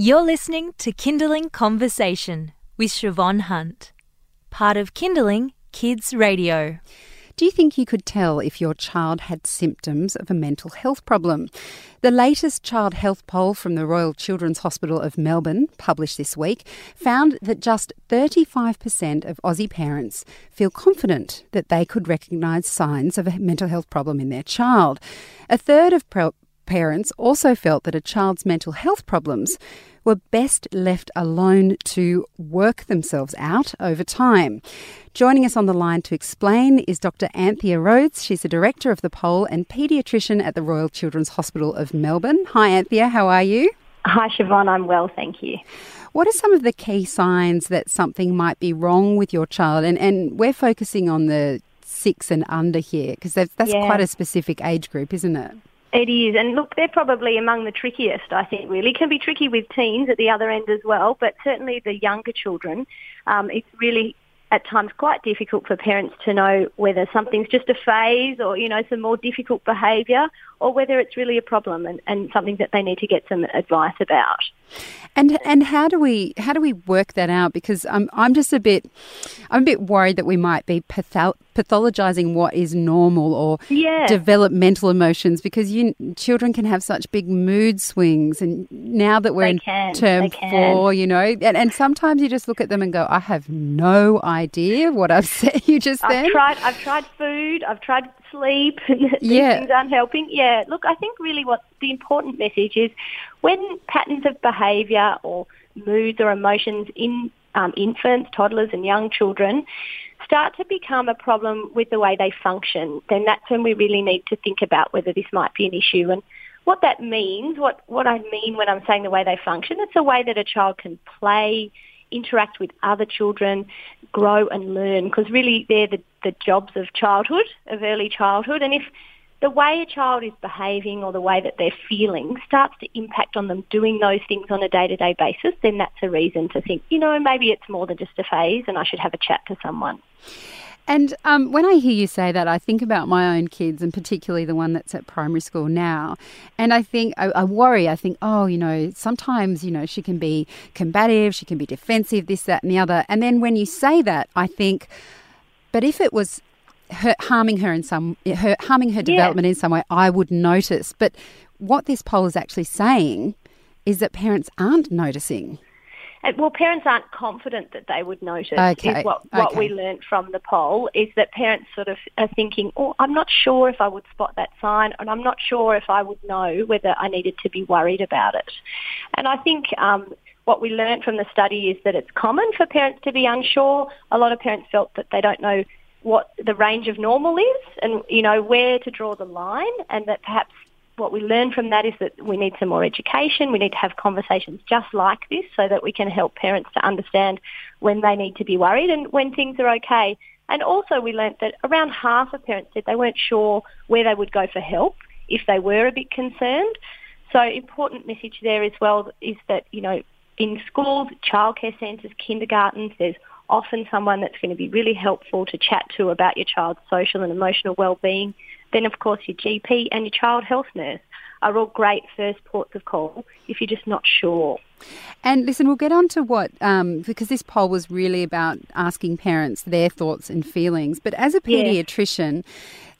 You're listening to Kinderling Conversation with Siobhan Hunt, part of Kinderling Kids Radio. Do you think you could tell if your child had symptoms of a mental health problem? The latest child health poll from the Royal Children's Hospital of Melbourne, published this week, found that just 35% of Aussie parents feel confident that they could recognise signs of a mental health problem in their child. A third of parents also felt that a child's mental health problems were best left alone to work themselves out over time. Joining us on the line to explain is Dr. Anthea Rhodes. She's the director of the poll and paediatrician at the Royal Children's Hospital of Melbourne. Hi, Anthea. How are you? Hi, Siobhan. I'm well, thank you. What are some of the key signs that something might be wrong with your child? And, and we're focusing on the six and under here because that's, that's yeah. quite a specific age group, isn't it? It is, and look, they're probably among the trickiest. I think really can be tricky with teens at the other end as well, but certainly the younger children, um, it's really at times quite difficult for parents to know whether something's just a phase or you know some more difficult behaviour, or whether it's really a problem and, and something that they need to get some advice about. And and how do we how do we work that out? Because I'm I'm just a bit I'm a bit worried that we might be patho- pathologizing what is normal or yeah. developmental emotions because you children can have such big mood swings and now that we're they in can. term four, you know, and, and sometimes you just look at them and go, I have no idea what I've said you just I've then. tried I've tried food, I've tried sleep and these Yeah. things aren't helping. Yeah, look, I think really what the important message is when patterns of behaviour or moods or emotions in um, infants, toddlers and young children start to become a problem with the way they function, then that's when we really need to think about whether this might be an issue. And what that means, what, what I mean when I'm saying the way they function, it's a way that a child can play, interact with other children, grow and learn, because really they're the, the jobs of childhood, of early childhood. And if the way a child is behaving or the way that they're feeling starts to impact on them doing those things on a day-to-day basis, then that's a reason to think, you know, maybe it's more than just a phase and I should have a chat to someone. And um, when I hear you say that, I think about my own kids, and particularly the one that's at primary school now. And I think, I, I, worry, I think, oh, you know, sometimes, you know, she can be combative, she can be defensive, this, that, and the other. And then when you say that, I think, but if it was her, harming her in some, her, harming her development yeah. in some way, I would notice. But what this poll is actually saying is that parents aren't noticing. Uh, Well, parents aren't confident that they would notice. Okay, Is what, what okay. we learnt from the poll is that parents sort of are thinking, oh, I'm not sure if I would spot that sign, and I'm not sure if I would know whether I needed to be worried about it. And I think um, what we learnt from the study is that it's common for parents to be unsure. A lot of parents felt that they don't know what the range of normal is and, you know, where to draw the line and that perhaps what we learn from that is that we need some more education. We need to have conversations just like this so that we can help parents to understand when they need to be worried and when things are okay. And also we learnt that around half of parents said they weren't sure where they would go for help if they were a bit concerned. So important message there as well is that, you know, in schools, childcare centres, kindergartens, there's often someone that's going to be really helpful to chat to about your child's social and emotional well-being. Then, of course, your GP and your child health nurse are all great first ports of call if you're just not sure. And listen, we'll get on to what, um, because this poll was really about asking parents their thoughts and feelings. But as a paediatrician,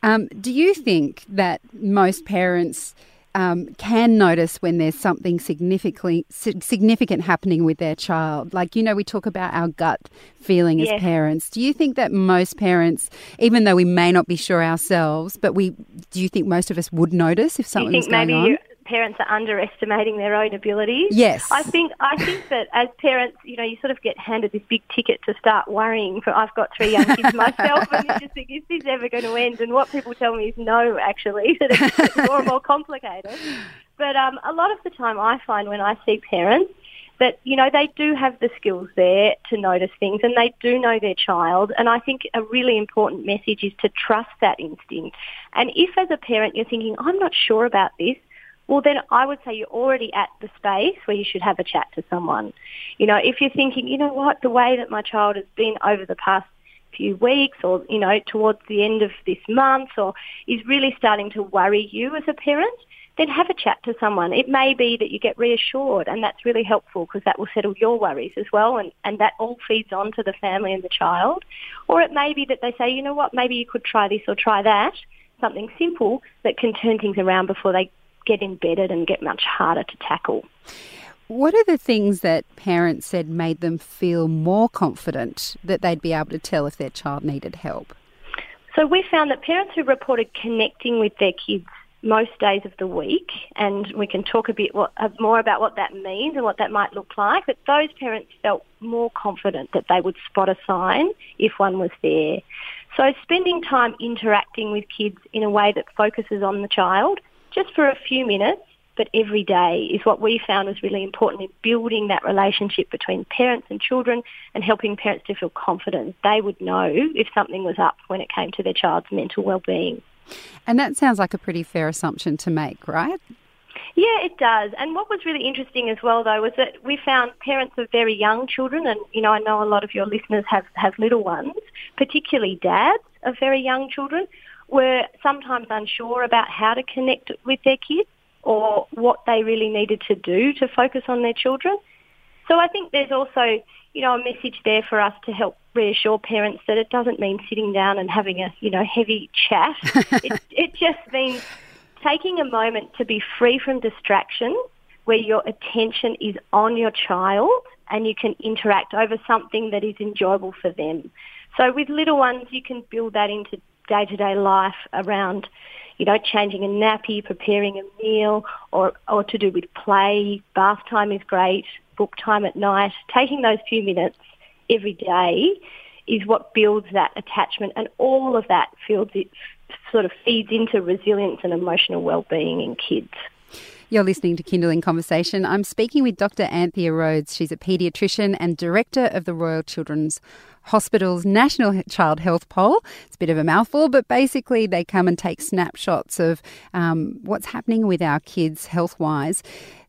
um, do you think that most parents um, can notice when there's something significantly significant happening with their child? Like, you know, we talk about our gut feeling as parents. Do you think that most parents, even though we may not be sure ourselves, but we, do you think most of us would notice if you something was going maybe on? your parents are underestimating their own abilities? Yes. I think I think that as parents, you know, you sort of get handed this big ticket to start worrying. For I've got three young kids myself, and you just think, is this ever going to end? And what people tell me is no, actually, that it's, more and more complicated. But um, a lot of the time, I find when I see parents that you know they do have the skills there to notice things, and they do know their child. And I think a really important message is to trust that instinct. And if, as a parent, you're thinking, I'm not sure about this, well, then I would say you're already at the space where you should have a chat to someone. You know, if you're thinking, you know what, the way that my child has been over the past few weeks or, you know, towards the end of this month or is really starting to worry you as a parent, then have a chat to someone. It may be that you get reassured and that's really helpful because that will settle your worries as well and, and that all feeds on to the family and the child. Or it may be that they say, you know what, maybe you could try this or try that, something simple that can turn things around before they get embedded and get much harder to tackle. What are the things that parents said made them feel more confident that they'd be able to tell if their child needed help? So we found that parents who reported connecting with their kids most days of the week, and we can talk a bit what, uh, more about what that means and what that might look like, but those parents felt more confident that they would spot a sign if one was there. So spending time interacting with kids in a way that focuses on the child, just for a few minutes, but every day is what we found was really important in building that relationship between parents and children and helping parents to feel confident they would know if something was up when it came to their child's mental well-being. And that sounds like a pretty fair assumption to make, right? Yeah, it does. And what was really interesting as well, though, was that we found parents of very young children, and you know, I know a lot of your listeners have have little ones, particularly dads of very young children, were sometimes unsure about how to connect with their kids or what they really needed to do to focus on their children. So I think there's also, you know, a message there for us to help reassure parents that it doesn't mean sitting down and having a, you know, heavy chat. it, it just means taking a moment to be free from distraction where your attention is on your child and you can interact over something that is enjoyable for them. So with little ones, you can build that into day-to-day life around, you know, changing a nappy, preparing a meal, or, or to do with play. Bath time is great, book time at night. Taking those few minutes every day is what builds that attachment and all of that feels it sort of feeds into resilience and emotional well-being in kids. You're listening to Kinderling Conversation. I'm speaking with Dr. Anthea Rhodes. She's a paediatrician and director of the Royal Children's Hospital's National Child Health Poll. It's a bit of a mouthful, but basically they come and take snapshots of um, what's happening with our kids health wise.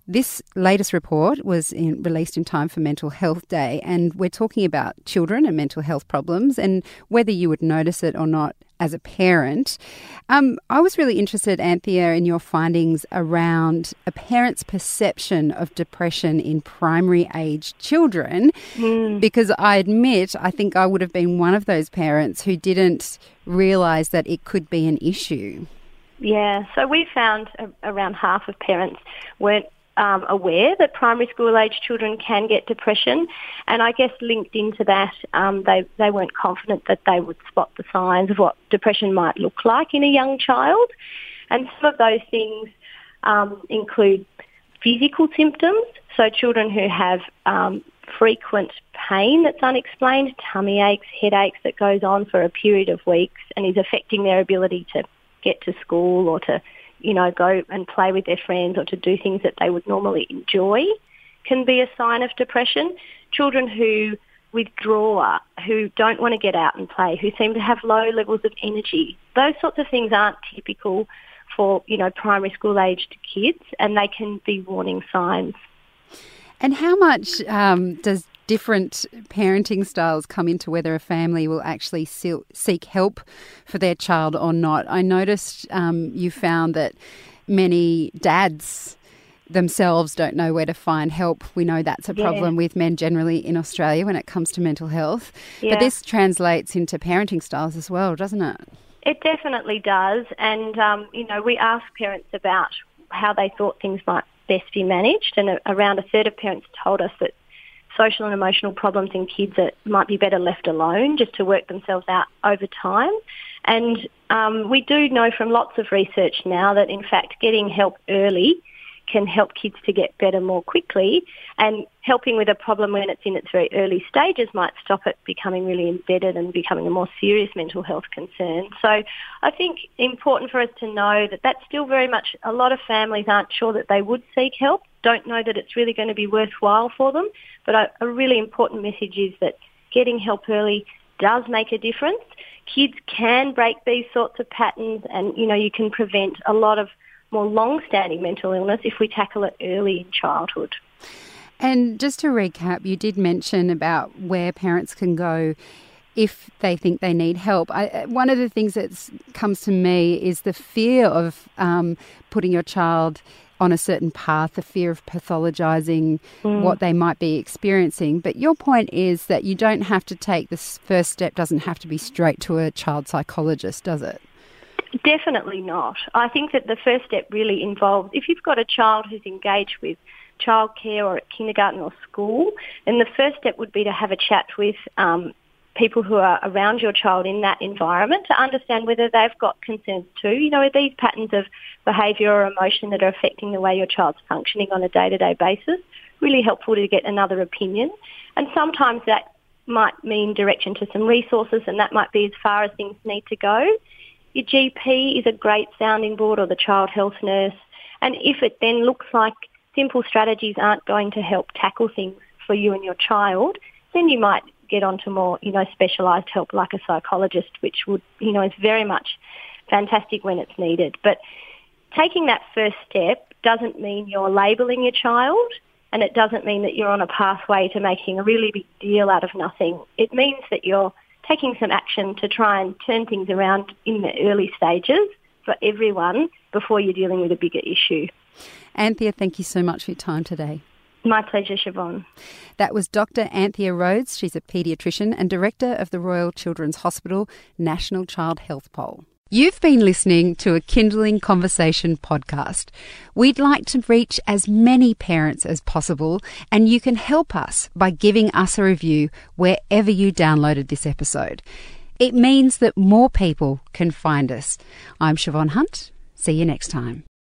This latest report was in, released in time for Mental Health Day, and we're talking about children and mental health problems and whether you would notice it or not as a parent. Um, I was really interested, Anthea, in your findings around a parent's perception of depression in primary age children, mm. because I admit I think I would have been one of those parents who didn't realise that it could be an issue. Yeah, so we found around half of parents weren't um, aware that primary school age children can get depression, and I guess linked into that, um, they they weren't confident that they would spot the signs of what depression might look like in a young child, and some of those things um, include physical symptoms. So children who have um, frequent pain that's unexplained, tummy aches, headaches that goes on for a period of weeks and is affecting their ability to get to school or to you know, go and play with their friends or to do things that they would normally enjoy can be a sign of depression. Children who withdraw, who don't want to get out and play, who seem to have low levels of energy, those sorts of things aren't typical for, you know, primary school aged kids and they can be warning signs. And how much um, does different parenting styles come into whether a family will actually seek help for their child or not. I noticed um, you found that many dads themselves don't know where to find help. We know that's a problem yeah. with men generally in Australia when it comes to mental health. Yeah. But this translates into parenting styles as well, doesn't it? It definitely does. And, um, you know, we ask parents about how they thought things might best be managed, and around a third of parents told us that social and emotional problems in kids that might be better left alone just to work themselves out over time. And um, we do know from lots of research now that in fact getting help early can help kids to get better more quickly and helping with a problem when it's in its very early stages might stop it becoming really embedded and becoming a more serious mental health concern. So I think important for us to know that that's still very much a lot of families aren't sure that they would seek help, don't know that it's really going to be worthwhile for them, but a, a really important message is that getting help early does make a difference. Kids can break these sorts of patterns and, you know, you can prevent a lot of more long-standing mental illness if we tackle it early in childhood. And just to recap, you did mention about where parents can go if they think they need help. I, uh, one of the things that comes to me is the fear of um, putting your child on a certain path, the fear of pathologizing mm. what they might be experiencing. But your point is that you don't have to take this first step, doesn't have to be straight to a child psychologist, does it? Definitely not. I think that the first step really involves if you've got a child who's engaged with childcare or at kindergarten or school, then the first step would be to have a chat with um, people who are around your child in that environment to understand whether they've got concerns too. You know, are these patterns of behaviour or emotion that are affecting the way your child's functioning on a day-to-day basis? Really helpful to get another opinion. And sometimes that might mean direction to some resources and that might be as far as things need to go. Your GP is a great sounding board or the child health nurse. And if it then looks like simple strategies aren't going to help tackle things for you and your child, then you might get onto more, you know, specialised help like a psychologist, which would, you know, is very much fantastic when it's needed. But taking that first step doesn't mean you're labelling your child and it doesn't mean that you're on a pathway to making a really big deal out of nothing. It means that you're taking some action to try and turn things around in the early stages for everyone before you're dealing with a bigger issue. Anthea, thank you so much for your time today. My pleasure, Siobhan. That was Dr. Anthea Rhodes. She's a paediatrician and director of the Royal Children's Hospital National Child Health Poll. You've been listening to a Kinderling Conversation podcast. We'd like to reach as many parents as possible, and you can help us by giving us a review wherever you downloaded this episode. It means that more people can find us. I'm Siobhan Hunt. See you next time.